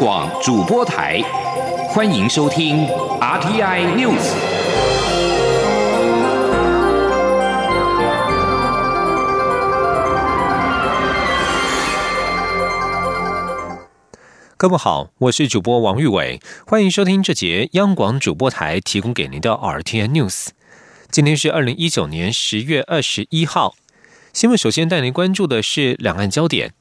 广主播台，欢迎收听 RTI News。各位好，我是主播王玉伟，欢迎收听这节央广主播台提供给您的 RTI News。今天是二零一九年十月二十一号，新闻首先带您关注的是两岸焦点。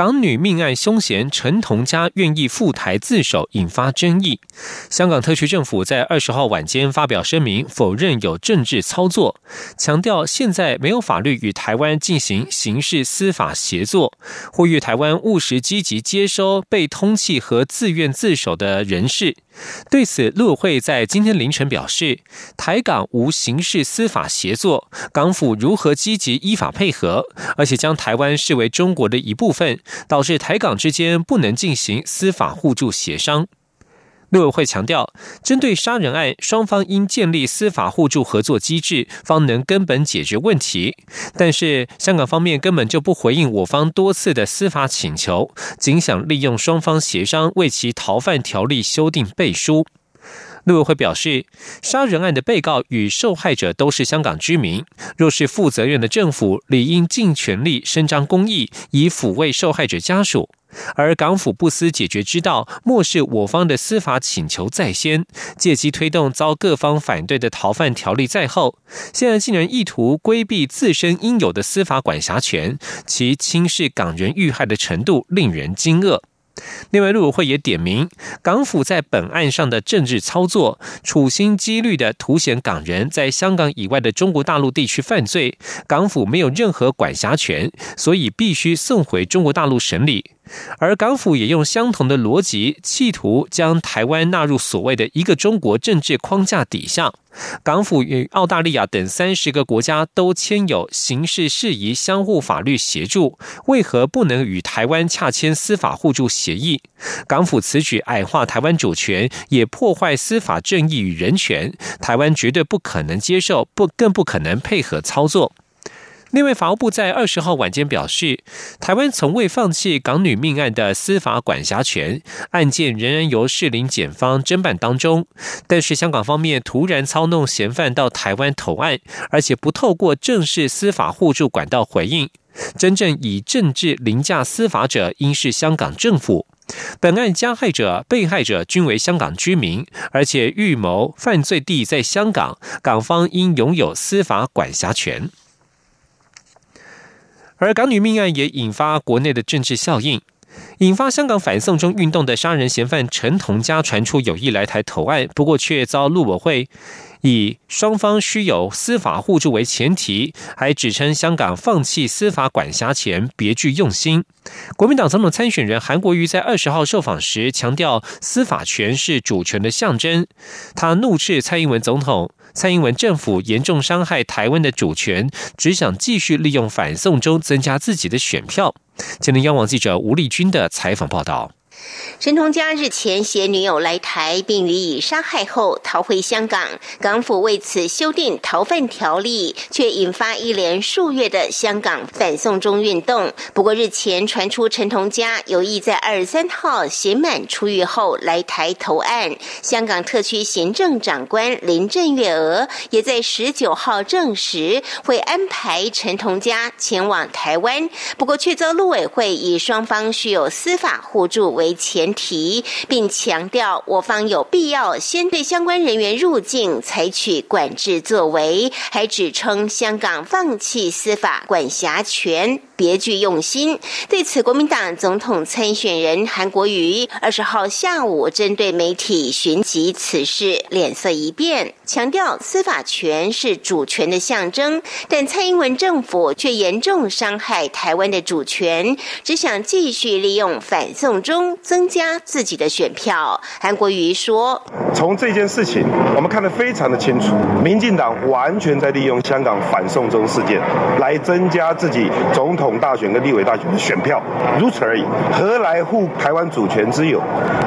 港女命案凶嫌陈同佳愿意赴台自首，引发争议。香港特区政府在二十号晚间发表声明，否认有政治操作，强调现在没有法律与台湾进行刑事司法协作，呼吁台湾务实积极接收被通缉和自愿自首的人士。对此，陆会在今天凌晨表示，台港无刑事司法协作，港府如何积极依法配合，而且将台湾视为中国的一部分，导致台港之间不能进行司法互助协商。陆委会强调，针对杀人案，双方应建立司法互助合作机制，方能根本解决问题。但是，香港方面根本就不回应我方多次的司法请求，仅想利用双方协商为其逃犯条例修订背书。陆委会表示，杀人案的被告与受害者都是香港居民，若是负责任的政府，理应尽全力伸张公义，以抚慰受害者家属。而港府不思解决之道，漠视我方的司法请求在先，借机推动遭各方反对的逃犯条例在后，现在竟然意图规避自身应有的司法管辖权，其轻视港人遇害的程度令人惊愕。另外，陆委会也点名港府在本案上的政治操作，处心积虑的凸显港人在香港以外的中国大陆地区犯罪，港府没有任何管辖权，所以必须送回中国大陆审理。而港府也用相同的逻辑，企图将台湾纳入所谓的一个中国政治框架底下。港府与澳大利亚等三十个国家都签有刑事事宜相互法律协助，为何不能与台湾洽签司法互助协议？港府此举矮化台湾主权，也破坏司法正义与人权，台湾绝对不可能接受，不更不可能配合操作。另外，法务部在二十号晚间表示，台湾从未放弃港女命案的司法管辖权，案件仍然由士林检方侦办当中。但是，香港方面突然操弄嫌犯到台湾投案，而且不透过正式司法互助管道回应，真正以政治凌驾司法者，应是香港政府。本案加害者、被害者均为香港居民，而且预谋犯罪地在香港，港方应拥有司法管辖权。而港女命案也引发国内的政治效应，引发香港反送中运动的杀人嫌犯陈同佳传出有意来台投案，不过却遭陆委会以双方需有司法互助为前提，还指称香港放弃司法管辖权别具用心。国民党总统参选人韩国瑜在二十号受访时强调，司法权是主权的象征，他怒斥蔡英文总统。蔡英文政府严重伤害台湾的主权，只想继续利用反送中增加自己的选票。前天央网记者吴立军的采访报道。陈同佳日前携女友来台，并予以杀害后逃回香港。港府为此修订逃犯条例，却引发一连数月的香港反送中运动。不过日前传出陈同佳有意在二十三号刑满出狱后来台投案，香港特区行政长官林郑月娥也在十九号证实会安排陈同佳前往台湾。不过却遭陆委会以双方需有司法互助为前提，并强调我方有必要先对相关人员入境采取管制作为，还指称香港放弃司法管辖权。别具用心。对此，国民党总统参选人韩国瑜二十号下午针对媒体询及此事，脸色一变，强调司法权是主权的象征，但蔡英文政府却严重伤害台湾的主权，只想继续利用反送中增加自己的选票。韩国瑜说：“从这件事情，我们看得非常的清楚，民进党完全在利用香港反送中事件来增加自己总统。”大选跟立委大选的选票，如此而已，何来护台湾主权之有？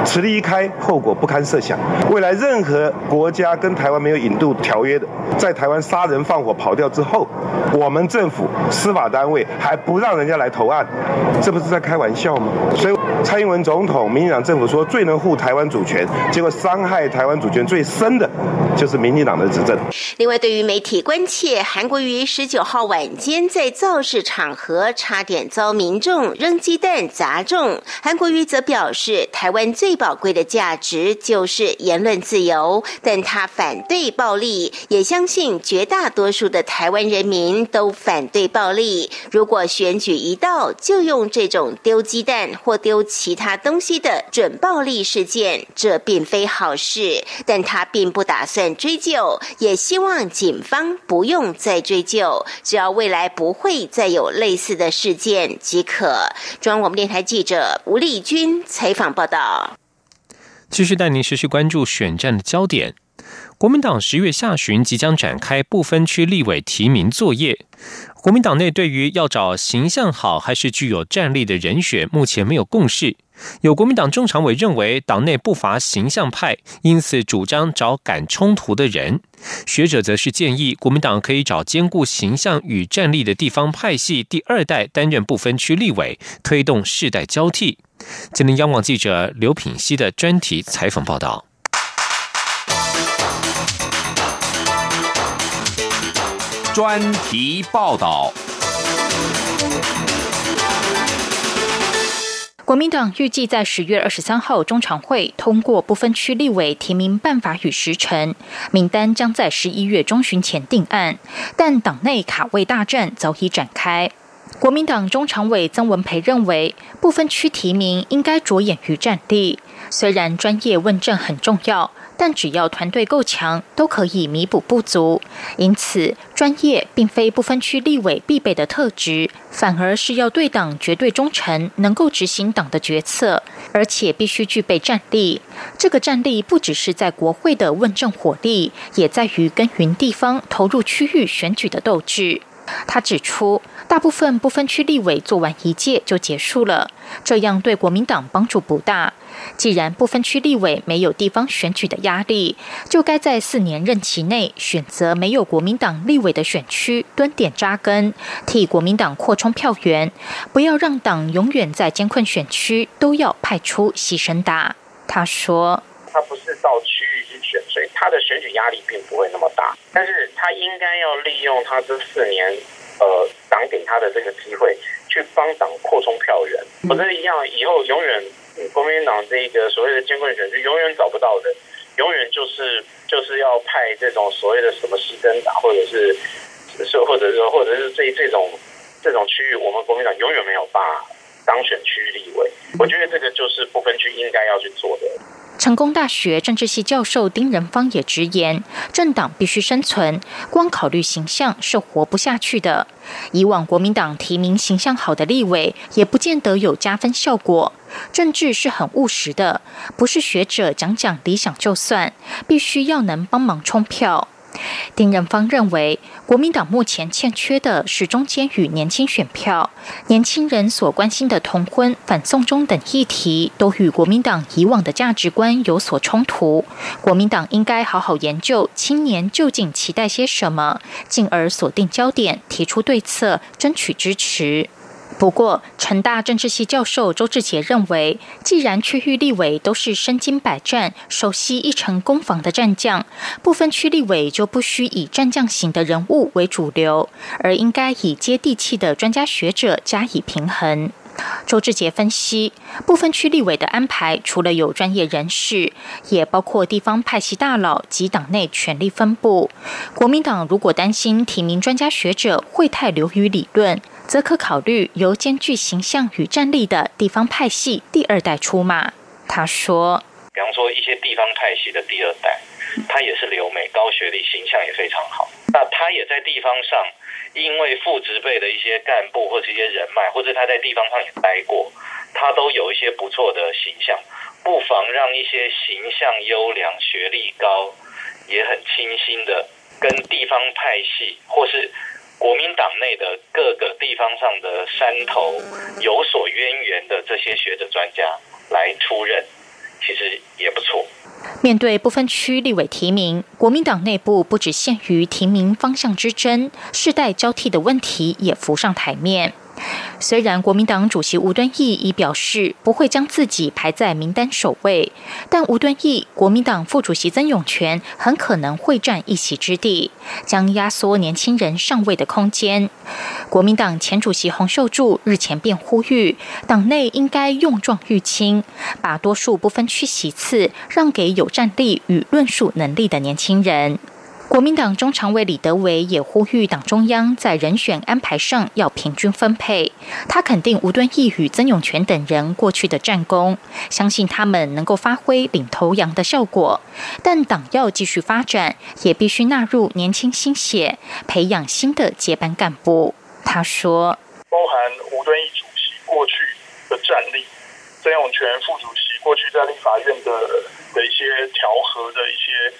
此例一开，后果不堪设想。未来任何国家跟台湾没有引渡条约的，在台湾杀人放火跑掉之后，我们政府司法单位还不让人家来投案，这不是在开玩笑吗？所以蔡英文总统、民进党政府说最能护台湾主权，结果伤害台湾主权最深的，就是民进党的执政。另外，对于媒体关切，韩国瑜十九号晚间在造势场合差点遭民众扔鸡蛋砸中，韩国瑜则表示，台湾最宝贵的价值就是言论自由，但他反对暴力，也相信绝大多数的台湾人民都反对暴力。如果选举一到，就用这种丢鸡蛋或丢其他东西的准暴力事件，这并非好事。但他并不打算追究，也希望警方不用再追究，只要未来不会再有类似的事件即可。中央广播电台记者吴丽君采访报道。继续带您持续关注选战的焦点。国民党十月下旬即将展开不分区立委提名作业。国民党内对于要找形象好还是具有战力的人选，目前没有共识。有国民党中常委认为，党内不乏形象派，因此主张找敢冲突的人。学者则是建议，国民党可以找兼顾形象与战力的地方派系第二代担任不分区立委，推动世代交替。今天央广记者刘品熙的专题采访报道。专题报道。国民党预计在十月二十三号中常会通过不分区立委提名办法与时程，名单将在十一月中旬前定案。但党内卡位大战早已展开。国民党中常委曾文培认为，不分区提名应该着眼于战力，虽然专业问政很重要。但只要团队够强，都可以弥补不足。因此，专业并非不分区立委必备的特质，反而是要对党绝对忠诚，能够执行党的决策，而且必须具备战力。这个战力不只是在国会的问政火力，也在于耕耘地方、投入区域选举的斗志。他指出，大部分不分区立委做完一届就结束了，这样对国民党帮助不大。既然不分区立委没有地方选举的压力，就该在四年任期内选择没有国民党立委的选区蹲点扎根，替国民党扩充票源，不要让党永远在艰困选区都要派出牺牲打。他说：“他不是到，他的选举压力并不会那么大。但是他应该要利用他这四年，呃，党给他的这个机会，去帮党扩充票源，否则一样以后永远。”国民党这个所谓的监管选举永远找不到的，永远就是就是要派这种所谓的什么西征党，或者是是或者是或者是这这种这种区域，我们国民党永远没有把当选区域立委。我觉得这个就是不分区应该要去做的。成功大学政治系教授丁仁芳也直言，政党必须生存，光考虑形象是活不下去的。以往国民党提名形象好的立委，也不见得有加分效果。政治是很务实的，不是学者讲讲理想就算，必须要能帮忙冲票。丁仁芳认为，国民党目前欠缺的是中间与年轻选票。年轻人所关心的同婚、反送中等议题，都与国民党以往的价值观有所冲突。国民党应该好好研究青年究竟期待些什么，进而锁定焦点，提出对策，争取支持。不过，成大政治系教授周志杰认为，既然区域立委都是身经百战、熟悉一城攻防的战将，部分区立委就不需以战将型的人物为主流，而应该以接地气的专家学者加以平衡。周志杰分析，部分区立委的安排，除了有专业人士，也包括地方派系大佬及党内权力分布。国民党如果担心提名专家学者会太流于理论，则可考虑由兼具形象与战力的地方派系第二代出马。他说：“比方说一些地方派系的第二代，他也是留美、高学历、形象也非常好。那他也在地方上，因为副职辈的一些干部或者一些人脉，或者他在地方上也待过，他都有一些不错的形象。不妨让一些形象优良、学历高、也很清新的，跟地方派系或是。”国民党内的各个地方上的山头有所渊源的这些学者专家来出任，其实也不错。面对不分区立委提名，国民党内部不只限于提名方向之争，世代交替的问题也浮上台面。虽然国民党主席吴敦义已表示不会将自己排在名单首位，但吴敦义、国民党副主席曾永权很可能会占一席之地，将压缩年轻人上位的空间。国民党前主席洪秀柱日前便呼吁，党内应该用壮育轻，把多数不分区席次让给有战力与论述能力的年轻人。国民党中常委李德维也呼吁党中央在人选安排上要平均分配。他肯定吴敦义与曾永权等人过去的战功，相信他们能够发挥领头羊的效果。但党要继续发展，也必须纳入年轻新血，培养新的接班干部。他说：“包含吴敦义主席过去的战力，曾永权副主席过去在立法院的的一些调和的一些。”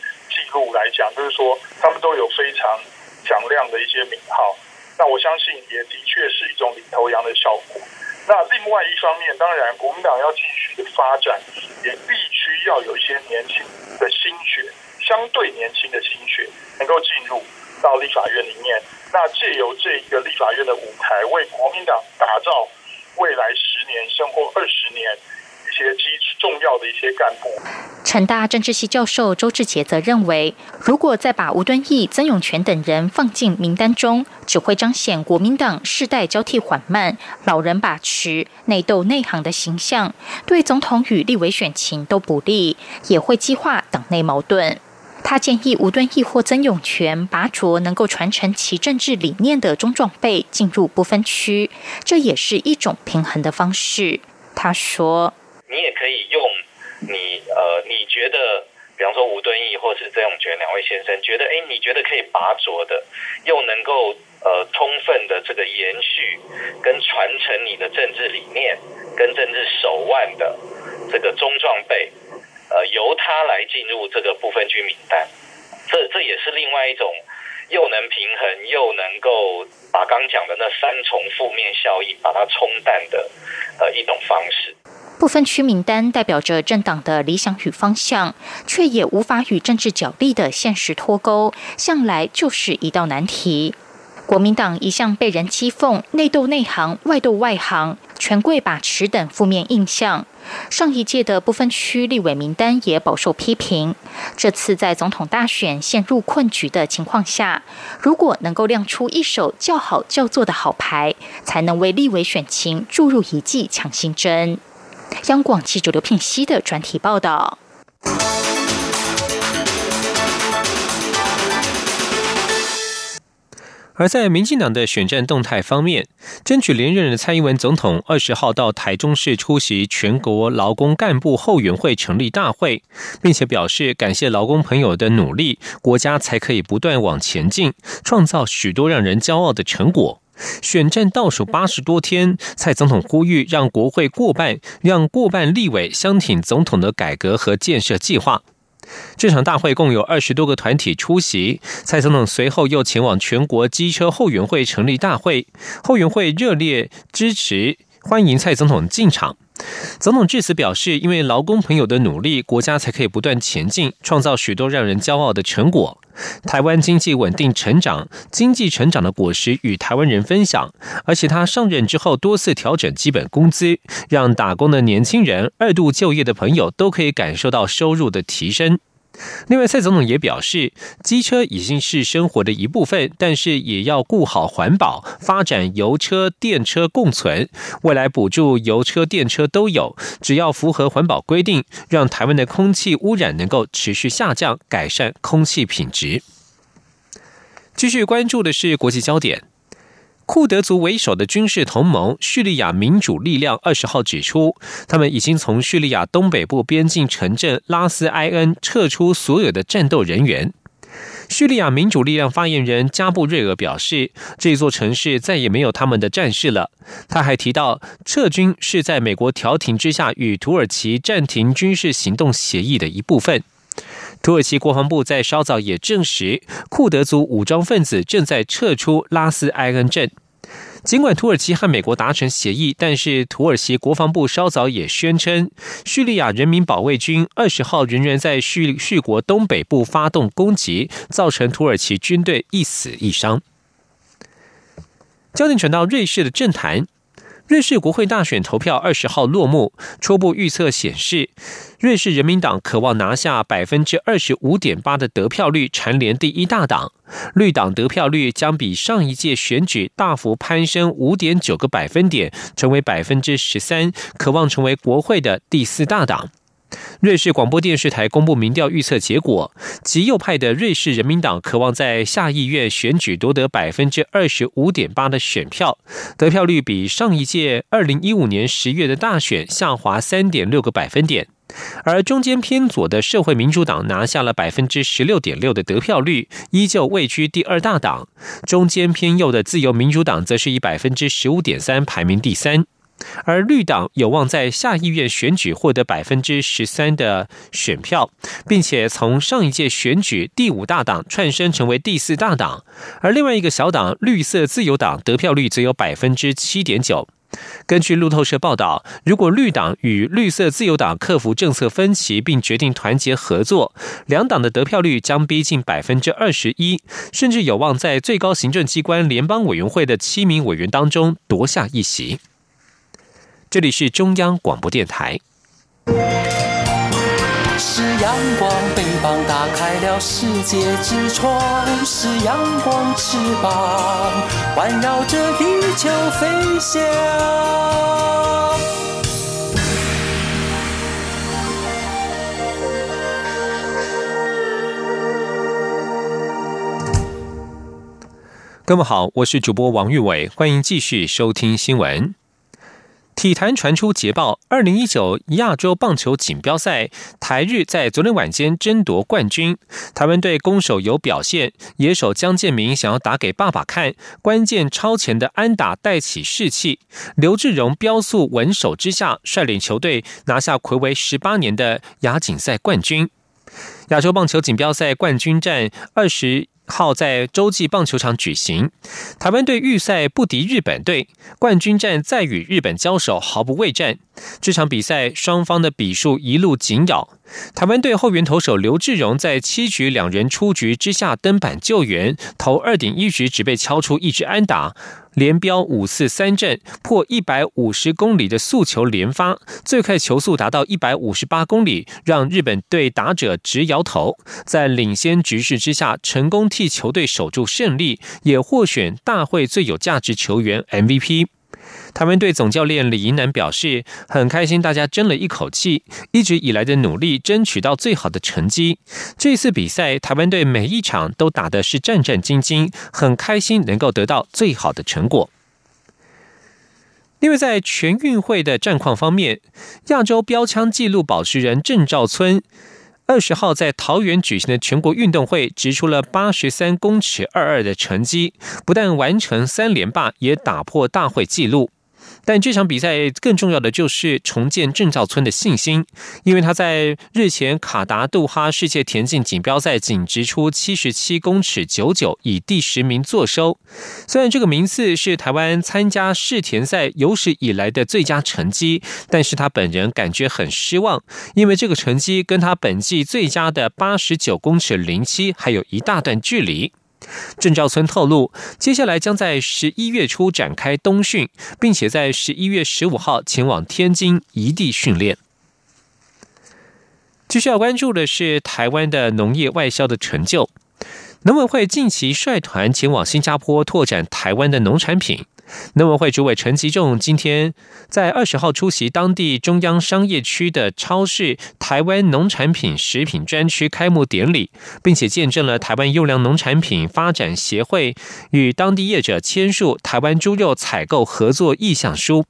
路来讲，就是说他们都有非常响亮的一些名号。那我相信也的确是一种领头羊的效果。那另外一方面，当然国民党要继续的发展，也必须要有一些年轻的心血，相对年轻的心血能够进入到立法院里面。那借由这一个立法院的舞台，为国民党打造未来十年甚或二十年。一些基础重要的一些干部，成大政治系教授周志杰则认为，如果再把吴敦义、曾永权等人放进名单中，只会彰显国民党世代交替缓慢、老人把持、内斗内行的形象，对总统与立委选情都不利，也会激化党内矛盾。他建议吴敦义或曾永权拔擢能够传承其政治理念的中壮辈进入不分区，这也是一种平衡的方式。他说。你也可以用你呃，你觉得，比方说吴敦义或是曾永权两位先生，觉得哎，你觉得可以拔擢的，又能够呃充分的这个延续跟传承你的政治理念跟政治手腕的这个中壮辈，呃，由他来进入这个部分区名单，这这也是另外一种又能平衡又能够把刚讲的那三重负面效应把它冲淡的呃一种方式。部分区名单代表着政党的理想与方向，却也无法与政治角力的现实脱钩，向来就是一道难题。国民党一向被人讥讽内斗内行、外斗外行、权贵把持等负面印象。上一届的部分区立委名单也饱受批评。这次在总统大选陷入困局的情况下，如果能够亮出一手较好较座的好牌，才能为立委选情注入一剂强心针。央广记者刘片熙的专题报道。而在民进党的选战动态方面，争取连任的蔡英文总统二十号到台中市出席全国劳工干部后援会成立大会，并且表示感谢劳工朋友的努力，国家才可以不断往前进，创造许多让人骄傲的成果。选战倒数八十多天，蔡总统呼吁让国会过半，让过半立委相挺总统的改革和建设计划。这场大会共有二十多个团体出席，蔡总统随后又前往全国机车后援会成立大会，后援会热烈支持欢迎蔡总统进场。总统致辞表示，因为劳工朋友的努力，国家才可以不断前进，创造许多让人骄傲的成果。台湾经济稳定成长，经济成长的果实与台湾人分享。而且他上任之后多次调整基本工资，让打工的年轻人、二度就业的朋友都可以感受到收入的提升。另外，蔡总统也表示，机车已经是生活的一部分，但是也要顾好环保，发展油车、电车共存。未来补助油车、电车都有，只要符合环保规定，让台湾的空气污染能够持续下降，改善空气品质。继续关注的是国际焦点。库德族为首的军事同盟叙利亚民主力量二十号指出，他们已经从叙利亚东北部边境城镇拉斯埃恩撤出所有的战斗人员。叙利亚民主力量发言人加布瑞尔表示，这座城市再也没有他们的战士了。他还提到，撤军是在美国调停之下与土耳其暂停军事行动协议的一部分。土耳其国防部在稍早也证实，库德族武装分子正在撤出拉斯埃恩镇。尽管土耳其和美国达成协议，但是土耳其国防部稍早也宣称，叙利亚人民保卫军二十号仍然在叙叙国东北部发动攻击，造成土耳其军队一死一伤。焦点转到瑞士的政坛。瑞士国会大选投票二十号落幕，初步预测显示，瑞士人民党渴望拿下百分之二十五点八的得票率，蝉联第一大党；绿党得票率将比上一届选举大幅攀升五点九个百分点，成为百分之十三，渴望成为国会的第四大党。瑞士广播电视台公布民调预测结果，极右派的瑞士人民党渴望在下议院选举夺得百分之二十五点八的选票，得票率比上一届二零一五年十月的大选下滑三点六个百分点。而中间偏左的社会民主党拿下了百分之十六点六的得票率，依旧位居第二大党。中间偏右的自由民主党则是以百分之十五点三排名第三。而绿党有望在下议院选举获得百分之十三的选票，并且从上一届选举第五大党窜升成为第四大党。而另外一个小党绿色自由党得票率则有百分之七点九。根据路透社报道，如果绿党与绿色自由党克服政策分歧，并决定团结合作，两党的得票率将逼近百分之二十一，甚至有望在最高行政机关联邦委员会的七名委员当中夺下一席。这里是中央广播电台。是阳光，翅膀打开了世界之窗；是阳光，翅膀环绕着地球飞翔。各位好，我是主播王玉伟，欢迎继续收听新闻。体坛传出捷报：二零一九亚洲棒球锦标赛，台日在昨天晚间争夺冠军。台湾队攻守有表现，野手江建明想要打给爸爸看，关键超前的安打带起士气。刘志荣飙速稳守之下，率领球队拿下魁违十八年的亚锦赛冠军。亚洲棒球锦标赛冠军战二十。号在洲际棒球场举行，台湾队预赛不敌日本队，冠军战再与日本交手毫不畏战。这场比赛双方的比数一路紧咬，台湾队后援投手刘志荣在七局两人出局之下登板救援，投二点一局只被敲出一支安打。连飙五次三振，破一百五十公里的速球连发，最快球速达到一百五十八公里，让日本队打者直摇头。在领先局势之下，成功替球队守住胜利，也获选大会最有价值球员 MVP。台湾队总教练李银南表示，很开心大家争了一口气，一直以来的努力争取到最好的成绩。这次比赛，台湾队每一场都打的是战战兢兢，很开心能够得到最好的成果。另外，在全运会的战况方面，亚洲标枪纪录保持人郑兆村二十号在桃园举行的全国运动会，掷出了八十三公尺二二的成绩，不但完成三连霸，也打破大会纪录。但这场比赛更重要的就是重建郑兆村的信心，因为他在日前卡达杜哈世界田径锦标赛仅直出七十七公尺九九，以第十名作收。虽然这个名次是台湾参加世田赛有史以来的最佳成绩，但是他本人感觉很失望，因为这个成绩跟他本季最佳的八十九公尺零七还有一大段距离。郑兆村透露，接下来将在十一月初展开冬训，并且在十一月十五号前往天津一地训练。继续要关注的是台湾的农业外销的成就，农委会近期率团前往新加坡拓展台湾的农产品。农委会主委陈其仲今天在二十号出席当地中央商业区的超市台湾农产品食品专区开幕典礼，并且见证了台湾优良农产品发展协会与当地业者签署台湾猪肉采购合作意向书。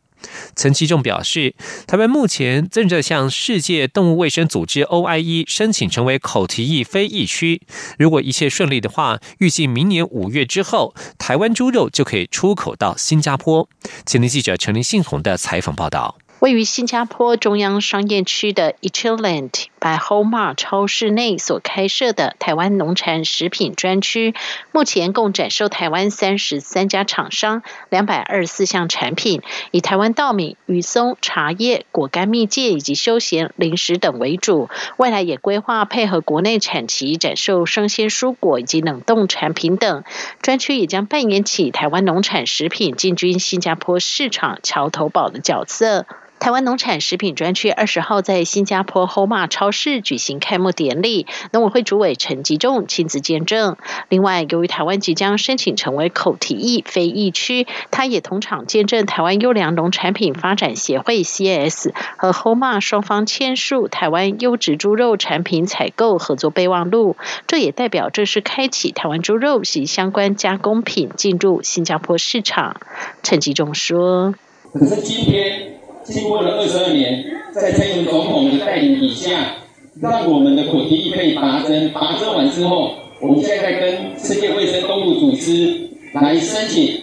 陈其仲表示，台湾目前正在向世界动物卫生组织 OIE 申请成为口蹄疫非疫区。如果一切顺利的话，预计明年五月之后，台湾猪肉就可以出口到新加坡。前天记者陈林信宏的采访报道。位于新加坡中央商业区的 Echiland by Homa 超市内所开设的台湾农产食品专区，目前共展售台湾三十三家厂商两百二十四项产品，以台湾稻米、雨松、茶叶、果干、蜜饯以及休闲零食等为主。未来也规划配合国内产期展售生鲜蔬果以及冷冻产品等。专区也将扮演起台湾农产食品进军新加坡市场桥头堡的角色。台湾农产食品专区二十号在新加坡 Homa 超市举行开幕典礼，农委会主委陈吉仲亲自见证。另外，由于台湾即将申请成为口蹄疫非疫区，他也同场见证台湾优良农产品发展协会 CS 和 Homa 双方签署台湾优质猪肉产品采购合作备忘录。这也代表正式开启台湾猪肉及相关加工品进入新加坡市场。陈吉仲说：“可是今天。”经过了二十二年，在蔡英文总统的带领底下，让我们的口蹄疫可以拔针。拔针完之后，我们现在跟世界卫生动物组织来申请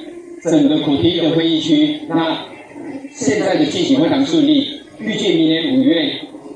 整个口蹄疫的会议区。那现在的进行非常顺利，预计明年五月，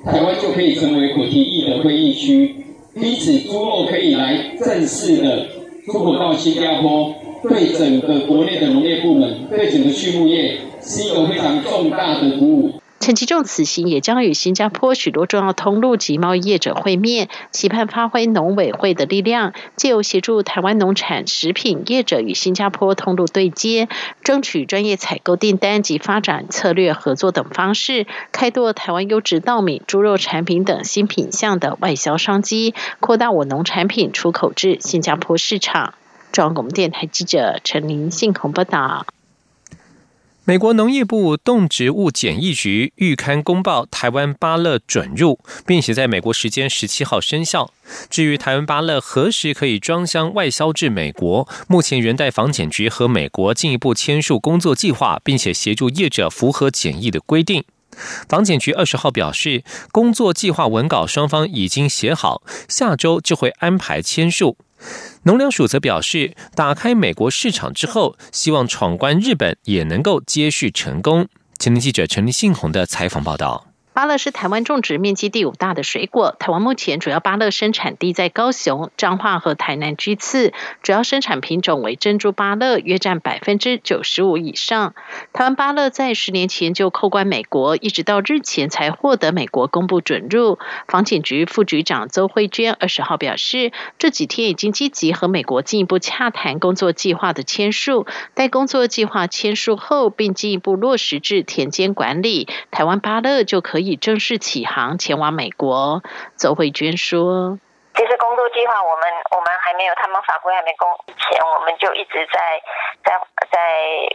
台湾就可以成为口蹄疫的会议区，因此猪肉可以来正式的出口到新加坡，对整个国内的农业部门，对整个畜牧业。是一个非常重大的鼓舞。陈其仲此行也将与新加坡许多重要通路及贸易业者会面，期盼发挥农委会的力量，借由协助台湾农产食品业者与新加坡通路对接，争取专业采购订单及发展策略合作等方式，开拓台湾优质稻米、猪肉产品等新品项的外销商机，扩大我农产品出口至新加坡市场。中央广播电台记者陈林信鸿报道。美国农业部动植物检疫局预刊公报，台湾芭乐准入，并且在美国时间十七号生效。至于台湾芭乐何时可以装箱外销至美国，目前仍待防检局和美国进一步签署工作计划，并且协助业者符合检疫的规定。防检局二十号表示，工作计划文稿双方已经写好，下周就会安排签署。农粮署则表示，打开美国市场之后，希望闯关日本也能够接续成功。前天记者陈立信宏的采访报道。芭乐是台湾种植面积第五大的水果。台湾目前主要芭乐生产地在高雄、彰化和台南居次，主要生产品种为珍珠芭乐，约占百分之九十五以上。台湾芭乐在十年前就扣关美国，一直到日前才获得美国公布准入。房检局副局长邹慧娟二十号表示，这几天已经积极和美国进一步洽谈工作计划的签署，待工作计划签署后，并进一步落实至田间管理，台湾芭乐就可以。已正式起航前往美国，邹慧娟说：“其实工作计划我们我们还没有，他们法规还没公前，我们就一直在在在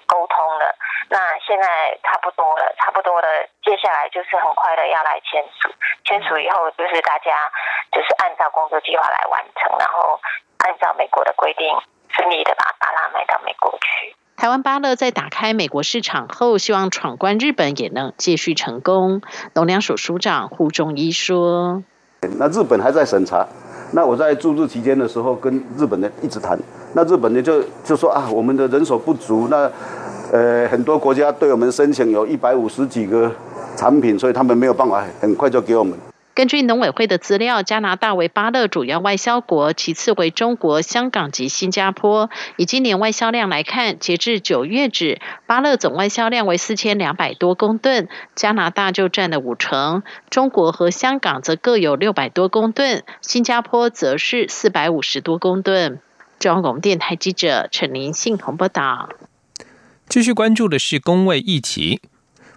沟通了。那现在差不多了，差不多了，接下来就是很快的要来签署，签署以后就是大家就是按照工作计划来完成，然后按照美国的规定，顺利的把巴拉卖到美国去。”台湾芭乐在打开美国市场后，希望闯关日本也能继续成功。农粮署署长胡仲一说：“那日本还在审查，那我在驻日期间的时候跟日本人一直谈，那日本人就就说啊，我们的人手不足，那呃很多国家对我们申请有一百五十几个产品，所以他们没有办法很快就给我们。”根据农委会的资料，加拿大为巴勒主要外销国，其次为中国、香港及新加坡。以今年外销量来看，截至九月止，巴勒总外销量为四千两百多公吨，加拿大就占了五成，中国和香港则各有六百多公吨，新加坡则是四百五十多公吨。中央广播电台记者陈林信同报道。继续关注的是工位议题。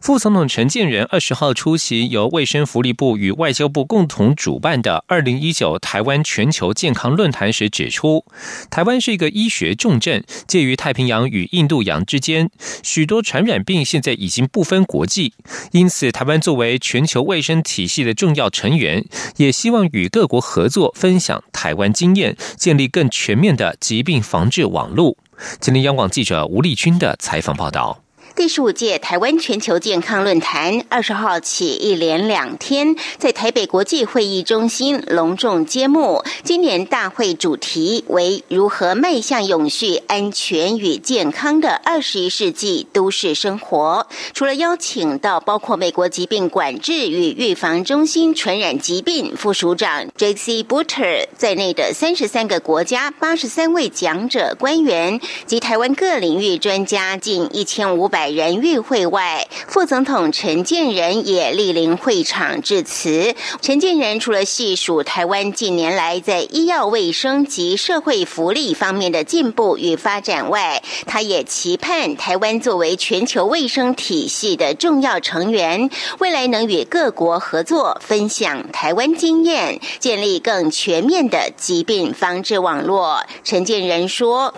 副总统陈建仁二十号出席由卫生福利部与外交部共同主办的二零一九台湾全球健康论坛时指出，台湾是一个医学重镇，介于太平洋与印度洋之间，许多传染病现在已经不分国际，因此台湾作为全球卫生体系的重要成员，也希望与各国合作，分享台湾经验，建立更全面的疾病防治网络。今天央广记者吴丽君的采访报道。第十五届台湾全球健康论坛二十号起一连两天在台北国际会议中心隆重揭幕。今年大会主题为如何迈向永续、安全与健康的二十一世纪都市生活。除了邀请到包括美国疾病管制与预防中心传染疾病副署长 J.C. Butter 在内的三十三个国家八十三位讲者官员及台湾各领域专家近一千五百。百人与会外，副总统陈建仁也莅临会场致辞。陈建仁除了细数台湾近年来在医药卫生及社会福利方面的进步与发展外，他也期盼台湾作为全球卫生体系的重要成员，未来能与各国合作，分享台湾经验，建立更全面的疾病防治网络。陈建仁说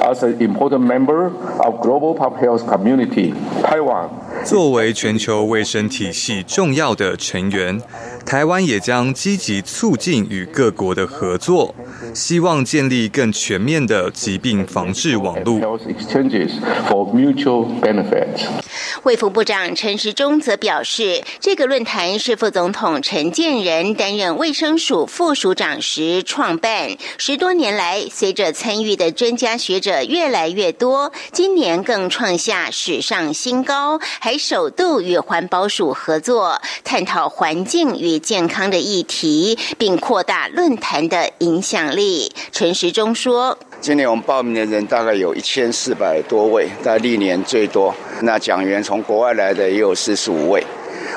：“As an important member of global public health community.” Community Taiwan 作为全球卫生体系重要的成员，台湾也将积极促进与各国的合作，希望建立更全面的疾病防治网络。卫福部长陈时中则表示，这个论坛是副总统陈建仁担任卫生署副署长时创办，十多年来，随着参与的专家学者越来越多，今年更创下史上新高。还首度与环保署合作，探讨环境与健康的议题，并扩大论坛的影响力。陈时中说：“今年我们报名的人大概有一千四百多位，但历年最多。那讲员从国外来的也有四十五位。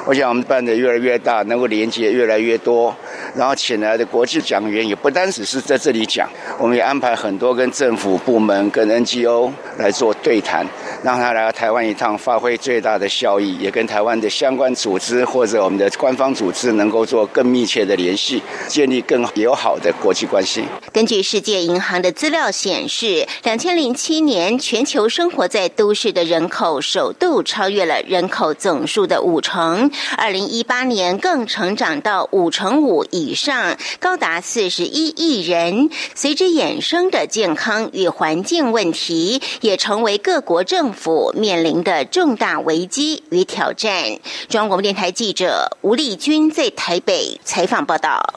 我想我们办的越来越大，能够连接越来越多。”然后请来的国际讲员也不单只是在这里讲，我们也安排很多跟政府部门、跟 NGO 来做对谈，让他来到台湾一趟，发挥最大的效益，也跟台湾的相关组织或者我们的官方组织能够做更密切的联系，建立更友好的国际关系。根据世界银行的资料显示，两千零七年全球生活在都市的人口首度超越了人口总数的五成，二零一八年更成长到五成五以。上高达四十一亿人，随之衍生的健康与环境问题，也成为各国政府面临的重大危机与挑战。中央广播电台记者吴丽君在台北采访报道，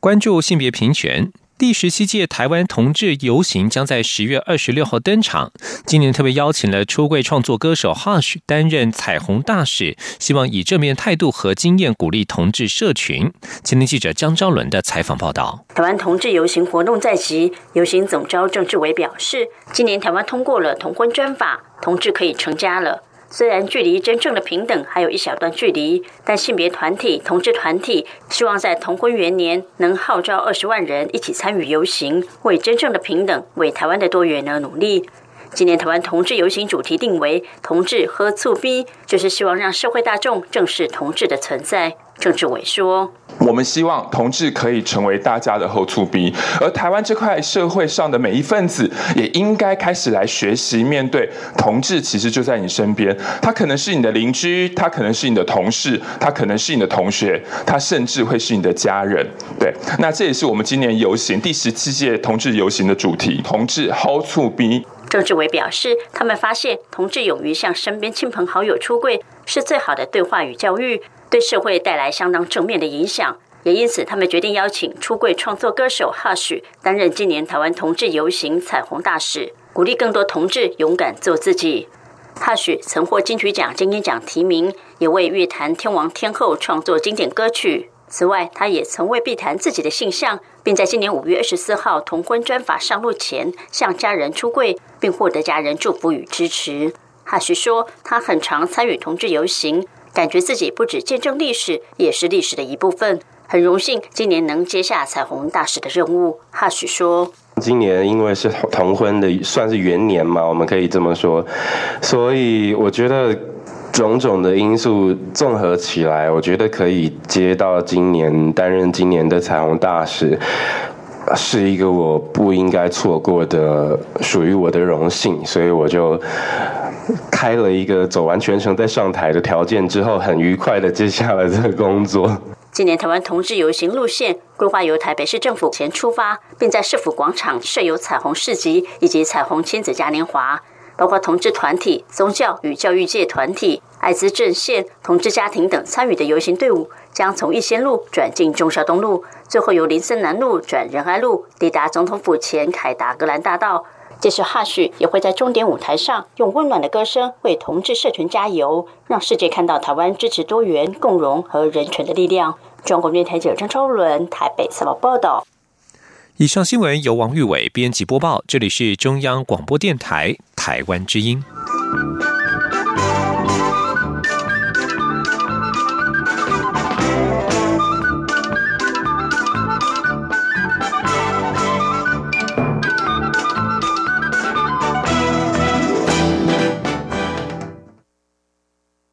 关注性别平权。第十七届台湾同志游行将在十月二十六号登场。今年特别邀请了出柜创作歌手 Hush 担任彩虹大使，希望以正面态度和经验鼓励同志社群。青年记者江昭伦的采访报道。台湾同志游行活动在即，游行总召郑志伟表示，今年台湾通过了同婚专法，同志可以成家了。虽然距离真正的平等还有一小段距离，但性别团体、同志团体希望在同婚元年能号召二十万人一起参与游行，为真正的平等、为台湾的多元而努力。今年台湾同志游行主题定为“同志喝醋逼”，就是希望让社会大众正视同志的存在。郑志伟说。我们希望同志可以成为大家的后促逼，而台湾这块社会上的每一份子也应该开始来学习面对同志，其实就在你身边。他可能是你的邻居，他可能是你的同事，他可能是你的同学，他甚至会是你的家人。对，那这也是我们今年游行第十七届同志游行的主题：同志后促逼。郑志伟表示，他们发现同志勇于向身边亲朋好友出柜，是最好的对话与教育。对社会带来相当正面的影响，也因此他们决定邀请出柜创作歌手 Hush 担任今年台湾同志游行彩虹大使，鼓励更多同志勇敢做自己。Hush 曾获金曲奖金鹰奖提名，也为乐坛天王天后创作经典歌曲。此外，他也曾为避谈自己的性向，并在今年五月二十四号同婚专法上路前向家人出柜，并获得家人祝福与支持。Hush 说，他很常参与同志游行。感觉自己不止见证历史，也是历史的一部分。很荣幸今年能接下彩虹大使的任务。哈许说：“今年因为是同婚的，算是元年嘛，我们可以这么说。所以我觉得种种的因素综合起来，我觉得可以接到今年担任今年的彩虹大使。”是一个我不应该错过的属于我的荣幸，所以我就开了一个走完全程再上台的条件之后，很愉快的接下了这个工作。今年台湾同志游行路线规划由台北市政府前出发，并在市府广场设有彩虹市集以及彩虹亲子嘉年华。包括同志团体、宗教与教育界团体、艾滋阵线、同志家庭等参与的游行队伍，将从逸仙路转进忠孝东路，最后由林森南路转仁爱路，抵达总统府前凯达格兰大道。届时，哈旭也会在终点舞台上用温暖的歌声为同志社群加油，让世界看到台湾支持多元、共荣和人权的力量。中国电台记者张超伦台北采访报道。以上新闻由王玉伟编辑播报，这里是中央广播电台台湾之音。